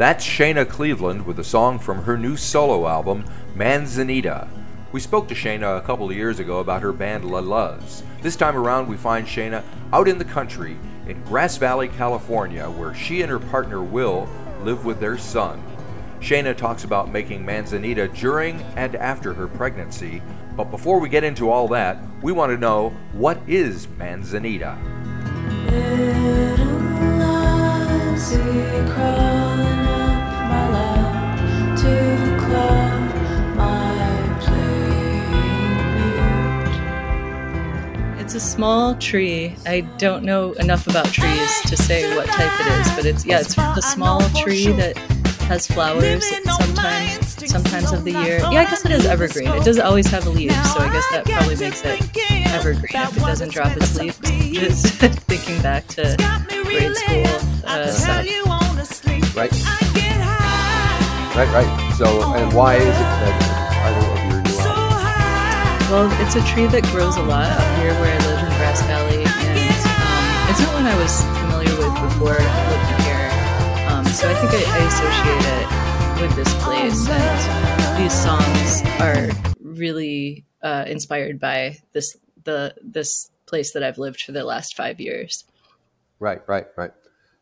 That's Shana Cleveland with a song from her new solo album, Manzanita. We spoke to Shana a couple of years ago about her band La Luz. This time around, we find Shana out in the country in Grass Valley, California, where she and her partner Will live with their son. Shana talks about making Manzanita during and after her pregnancy, but before we get into all that, we want to know what is Manzanita? Small tree. I don't know enough about trees to say what type it is, but it's yeah, it's a small tree that has flowers sometimes sometimes of the year. Yeah, I guess it is evergreen. It doesn't always have leaves, so I guess that probably makes it evergreen if it doesn't drop its leaves. Just thinking back to grade school uh, stuff. Right. Right, right. So, and why is it that Well, it's a tree that grows a lot up here where I live in Grass Valley, and um, it's not one I was familiar with before I lived here. Um, so I think I, I associate it with this place, and these songs are really uh, inspired by this the this place that I've lived for the last five years. Right, right, right.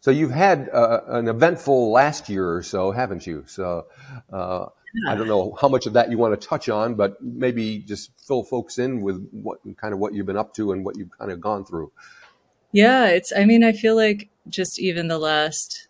So you've had uh, an eventful last year or so, haven't you? So uh, I don't know how much of that you want to touch on, but maybe just fill folks in with what kind of what you've been up to and what you've kind of gone through. Yeah, it's. I mean, I feel like just even the last,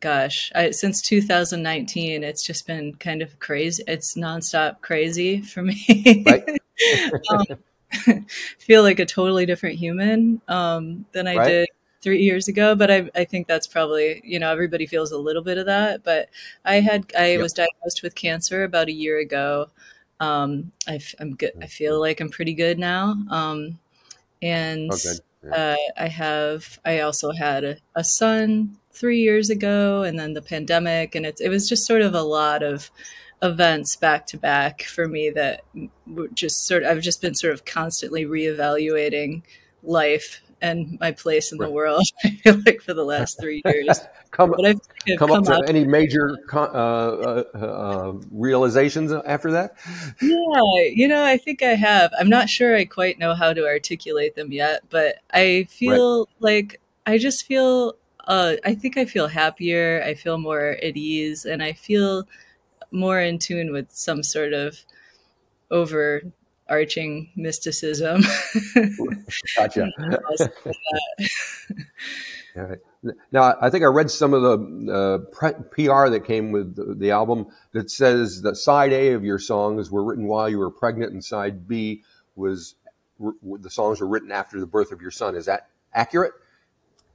gosh, I, since 2019, it's just been kind of crazy. It's nonstop crazy for me. Right. um, feel like a totally different human um, than I right. did three years ago, but I, I think that's probably, you know, everybody feels a little bit of that. But I had, I yep. was diagnosed with cancer about a year ago. Um, I, am good. I feel like I'm pretty good now. Um, and oh, yeah. uh, I have, I also had a, a son three years ago and then the pandemic. And it, it was just sort of a lot of, events back to back for me that just sort of I've just been sort of constantly reevaluating life and my place in right. the world. I feel like for the last three years. come come, come, up to any major uh, uh, uh, realizations after that? Yeah, you know, I think I have. I'm not sure I quite know how to articulate them yet, but I feel right. like I just feel. Uh, I think I feel happier. I feel more at ease, and I feel more in tune with some sort of over arching mysticism. gotcha. Now, I think I read some of the uh, PR that came with the, the, album that says that side A of your songs were written while you were pregnant, and side B was the songs were written after the birth of your son. Is that accurate?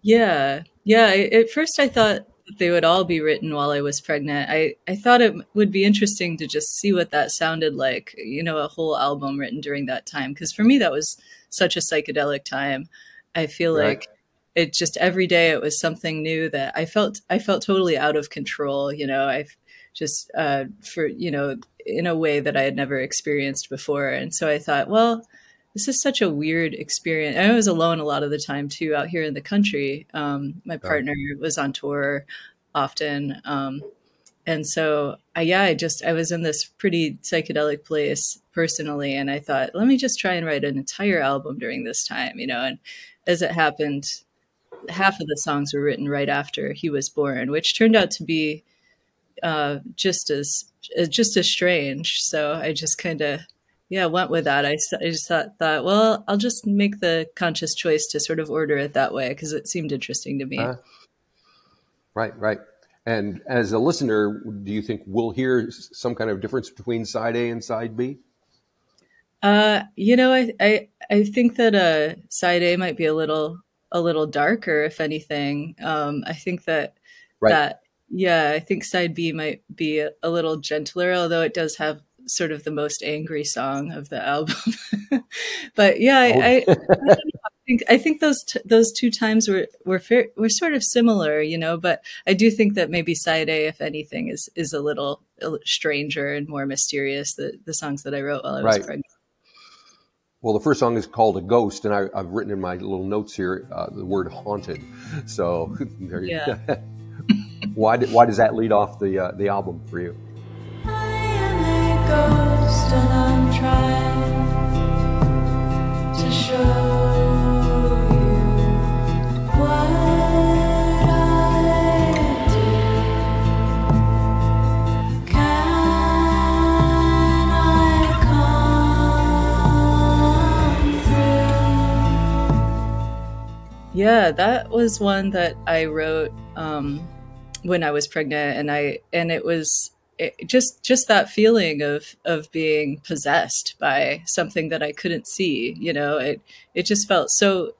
Yeah, yeah. At first, I thought they would all be written while I was pregnant. I, I thought it would be interesting to just see what that sounded like, you know, a whole album written during that time. Because for me, that was such a psychedelic time. I feel right. like it just every day it was something new that I felt I felt totally out of control. You know, I've just uh, for you know in a way that I had never experienced before, and so I thought, well, this is such a weird experience. I was alone a lot of the time too, out here in the country. Um, my partner was on tour often. Um, and so I, yeah, I just, I was in this pretty psychedelic place personally. And I thought, let me just try and write an entire album during this time, you know, and as it happened, half of the songs were written right after he was born, which turned out to be uh, just as, just as strange. So I just kind of, yeah, went with that. I, I just thought, thought, well, I'll just make the conscious choice to sort of order it that way because it seemed interesting to me. Uh, right, right. And as a listener, do you think we'll hear some kind of difference between side A and side B? Uh, you know, I, I, I think that uh, side A might be a little a little darker, if anything. Um, I think that right. that yeah, I think side B might be a, a little gentler, although it does have sort of the most angry song of the album. but yeah, I, I, I, think I think those t- those two times were were fair, were sort of similar, you know. But I do think that maybe side A, if anything, is is a little, a little stranger and more mysterious. The the songs that I wrote while I was right. pregnant. Well, the first song is called "A Ghost," and I, have written in my little notes here uh, the word "haunted." So there you yeah. Why did, why does that lead off the uh, the album for you? Yeah, that was one that I wrote um, when I was pregnant, and I and it was it, just just that feeling of of being possessed by something that I couldn't see. You know, it it just felt so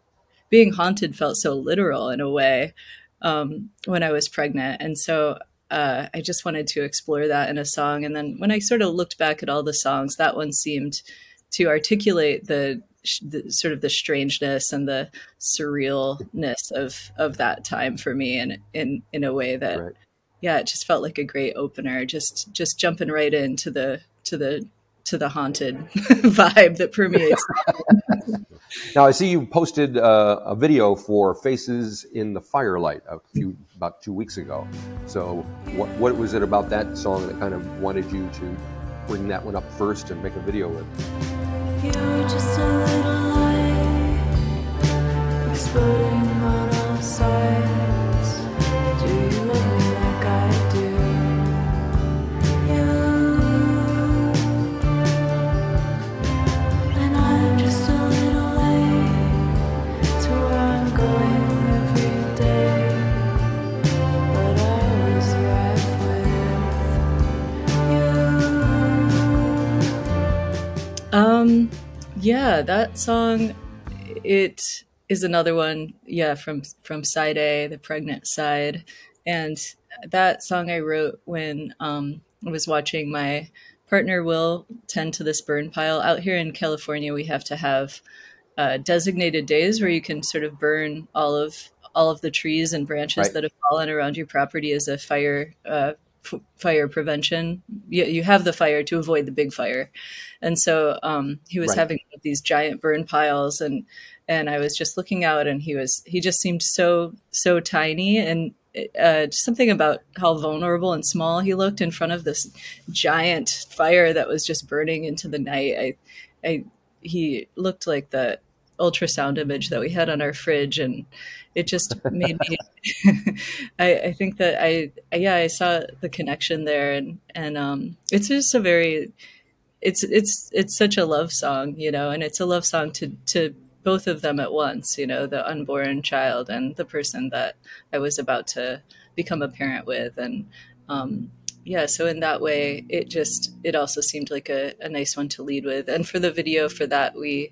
being haunted felt so literal in a way um, when I was pregnant, and so uh, I just wanted to explore that in a song. And then when I sort of looked back at all the songs, that one seemed to articulate the the, sort of the strangeness and the surrealness of of that time for me, and in in a way that, right. Yeah, it just felt like a great opener. Just just jumping right into the to the to the haunted vibe that permeates. now I see you posted uh, a video for "Faces in the Firelight" a few about two weeks ago. So, what what was it about that song that kind of wanted you to bring that one up first and make a video with? Yeah, that song, it is another one. Yeah, from from side A, the pregnant side, and that song I wrote when um, I was watching my partner Will tend to this burn pile. Out here in California, we have to have uh, designated days where you can sort of burn all of all of the trees and branches right. that have fallen around your property as a fire uh, f- fire prevention. You, you, have the fire to avoid the big fire, and so um, he was right. having these giant burn piles, and and I was just looking out, and he was he just seemed so so tiny, and uh, something about how vulnerable and small he looked in front of this giant fire that was just burning into the night. I, I he looked like the ultrasound image that we had on our fridge and it just made me I, I, think that I yeah I saw the connection there and and um it's just a very it's it's it's such a love song you know and it's a love song to to both of them at once you know the unborn child and the person that I was about to become a parent with and um yeah so in that way it just it also seemed like a, a nice one to lead with and for the video for that we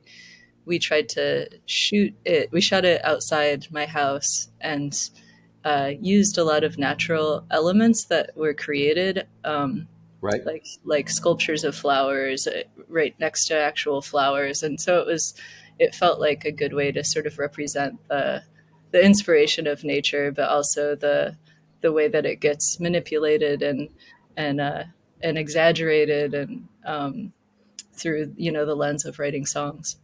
we tried to shoot it. We shot it outside my house and uh, used a lot of natural elements that were created, um, right? Like like sculptures of flowers uh, right next to actual flowers, and so it was. It felt like a good way to sort of represent the the inspiration of nature, but also the the way that it gets manipulated and and uh, and exaggerated and um, through you know the lens of writing songs.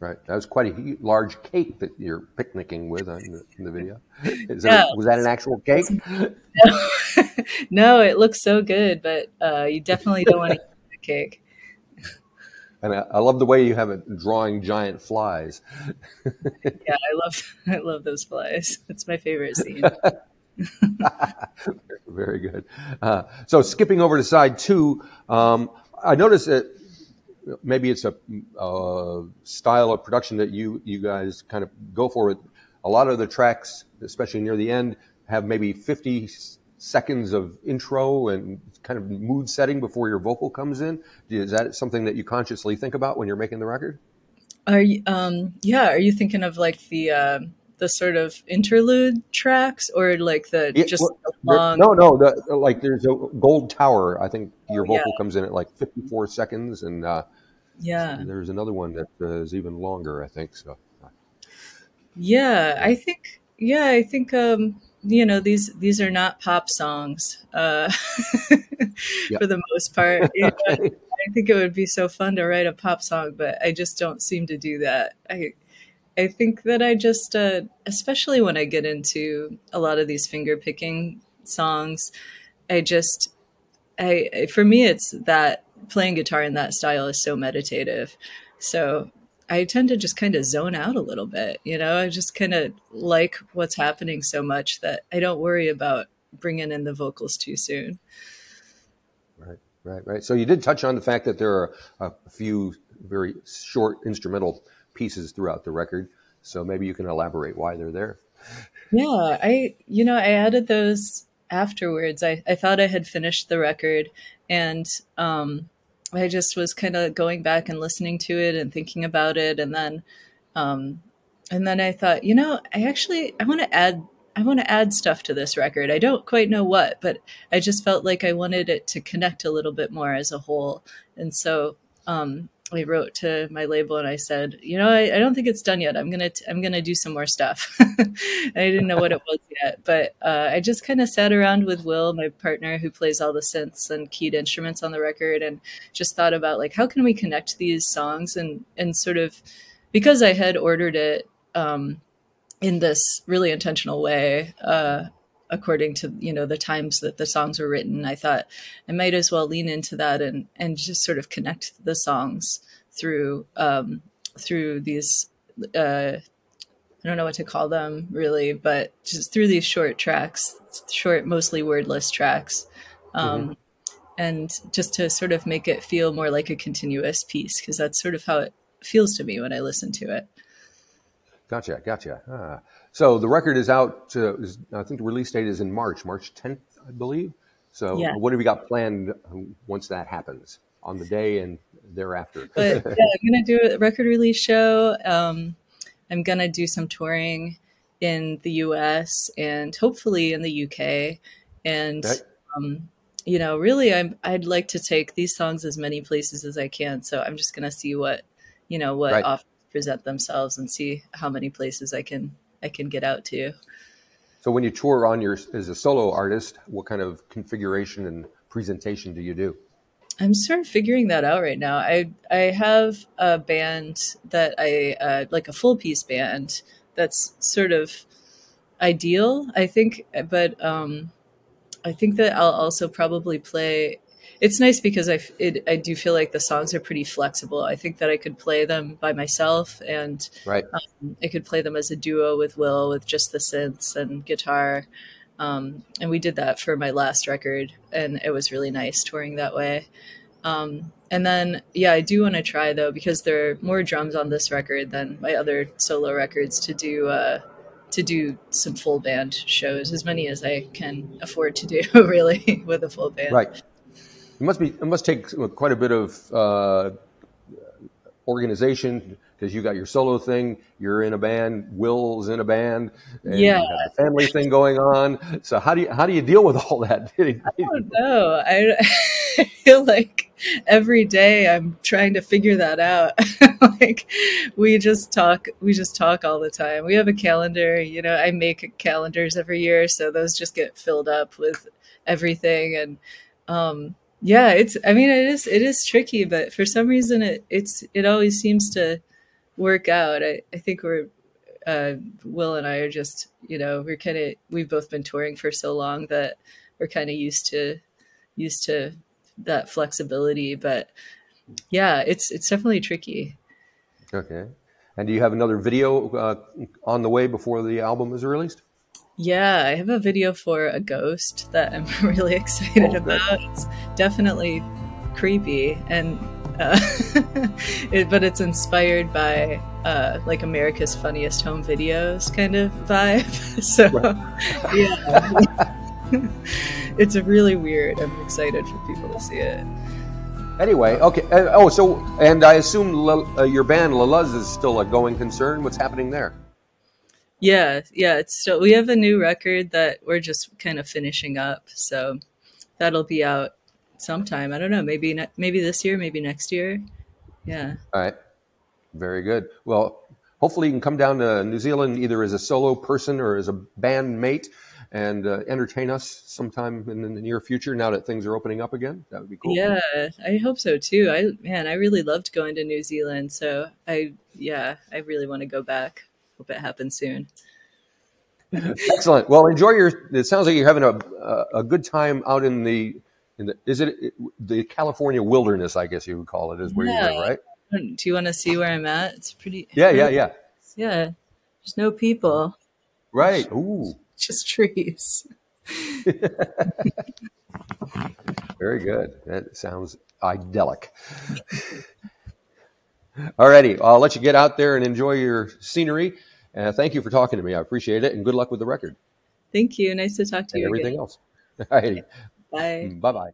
Right. That was quite a large cake that you're picnicking with in the, in the video. That, was that an actual cake? No. no, it looks so good, but uh, you definitely don't want to eat the cake. And I, I, love the way you have it drawing giant flies. yeah, I love I love those flies. It's my favorite scene. Very good. Uh, so skipping over to side two, um, I noticed that maybe it's a, a, style of production that you you guys kind of go for. It. A lot of the tracks, especially near the end, have maybe 50 seconds of intro and kind of mood setting before your vocal comes in. Is that something that you consciously think about when you're making the record? Are you, um, yeah, are you thinking of like the uh, the sort of interlude tracks or like the just well, long? No, no, the, like there's a Gold Tower. I think your oh, vocal yeah. comes in at like 54 seconds, and uh, yeah. There's another one that uh, is even longer, I think. So. Yeah, I think. Yeah, I think. Um, you know these these are not pop songs uh, yep. for the most part. You know. I think it would be so fun to write a pop song, but I just don't seem to do that. I I think that I just, uh, especially when I get into a lot of these finger picking songs. I just, I for me, it's that playing guitar in that style is so meditative. So I tend to just kind of zone out a little bit. You know, I just kind of like what's happening so much that I don't worry about bringing in the vocals too soon. Right, right, right. So you did touch on the fact that there are a few very short instrumental pieces throughout the record. So maybe you can elaborate why they're there. Yeah, I, you know, I added those afterwards. I, I thought I had finished the record and, um, I just was kind of going back and listening to it and thinking about it, and then, um, and then I thought, you know, I actually I want to add I want to add stuff to this record. I don't quite know what, but I just felt like I wanted it to connect a little bit more as a whole, and so um, I wrote to my label and I said, you know, I, I don't think it's done yet. I'm gonna t- I'm gonna do some more stuff. I didn't know what it was yet, but uh, I just kind of sat around with Will, my partner, who plays all the synths and keyed instruments on the record, and just thought about like how can we connect these songs and and sort of because I had ordered it um, in this really intentional way. Uh, according to you know the times that the songs were written. I thought i might as well lean into that and and just sort of connect the songs through um through these uh i don't know what to call them really but just through these short tracks short mostly wordless tracks. Um mm-hmm. and just to sort of make it feel more like a continuous piece because that's sort of how it feels to me when i listen to it Gotcha, gotcha. Ah. So the record is out. To, is, I think the release date is in March, March 10th, I believe. So yeah. what have you got planned once that happens on the day and thereafter? But, yeah, I'm gonna do a record release show. Um, I'm gonna do some touring in the U.S. and hopefully in the U.K. And okay. um, you know, really, I'm I'd like to take these songs as many places as I can. So I'm just gonna see what you know what right. off present themselves and see how many places I can I can get out to. So when you tour on your as a solo artist, what kind of configuration and presentation do you do? I'm sort of figuring that out right now. I I have a band that I uh, like a full piece band that's sort of ideal, I think, but um, I think that I'll also probably play it's nice because I, it, I do feel like the songs are pretty flexible. I think that I could play them by myself and right. Um, I could play them as a duo with Will with just the synths and guitar. Um, and we did that for my last record and it was really nice touring that way. Um, and then, yeah, I do want to try though, because there are more drums on this record than my other solo records to do, uh, to do some full band shows, as many as I can afford to do, really, with a full band. Right. It must be. It must take quite a bit of uh, organization because you got your solo thing. You're in a band. Will's in a band. yeah. the family thing going on. So how do you how do you deal with all that? I don't know. I, I feel like every day I'm trying to figure that out. like we just talk. We just talk all the time. We have a calendar. You know, I make calendars every year, so those just get filled up with everything and. Um, yeah it's i mean it is it is tricky but for some reason it it's it always seems to work out. I, I think we're uh, will and i are just you know we're kind of we've both been touring for so long that we're kind of used to used to that flexibility but yeah it's it's definitely tricky. Okay. And do you have another video uh, on the way before the album is released yeah, I have a video for a ghost that I'm really excited oh, about. It's definitely creepy and uh, it, but it's inspired by uh, like America's Funniest Home Videos kind of vibe. So yeah, it's really weird. I'm excited for people to see it. Anyway, okay. Uh, oh, so and I assume uh, your band La Luz is still a going concern. What's happening there? Yeah, yeah. It's still we have a new record that we're just kind of finishing up, so that'll be out sometime. I don't know, maybe ne- maybe this year, maybe next year. Yeah. All right. Very good. Well, hopefully you can come down to New Zealand either as a solo person or as a band mate and uh, entertain us sometime in the near future now that things are opening up again. That would be cool. Yeah, I hope so too. I man, I really loved going to New Zealand, so I yeah, I really want to go back hope it happens soon. Excellent. Well, enjoy your. It sounds like you're having a a good time out in the in the. Is it the California wilderness? I guess you would call it. Is where yeah. you live, right? Do you want to see where I'm at? It's pretty. Yeah, yeah, yeah. Yeah. There's no people. Right. Ooh. Just trees. Very good. That sounds idyllic. Alrighty, I'll let you get out there and enjoy your scenery. Uh, thank you for talking to me. I appreciate it, and good luck with the record. Thank you. Nice to talk to and you. Everything again. else. Alrighty. Bye. Bye bye.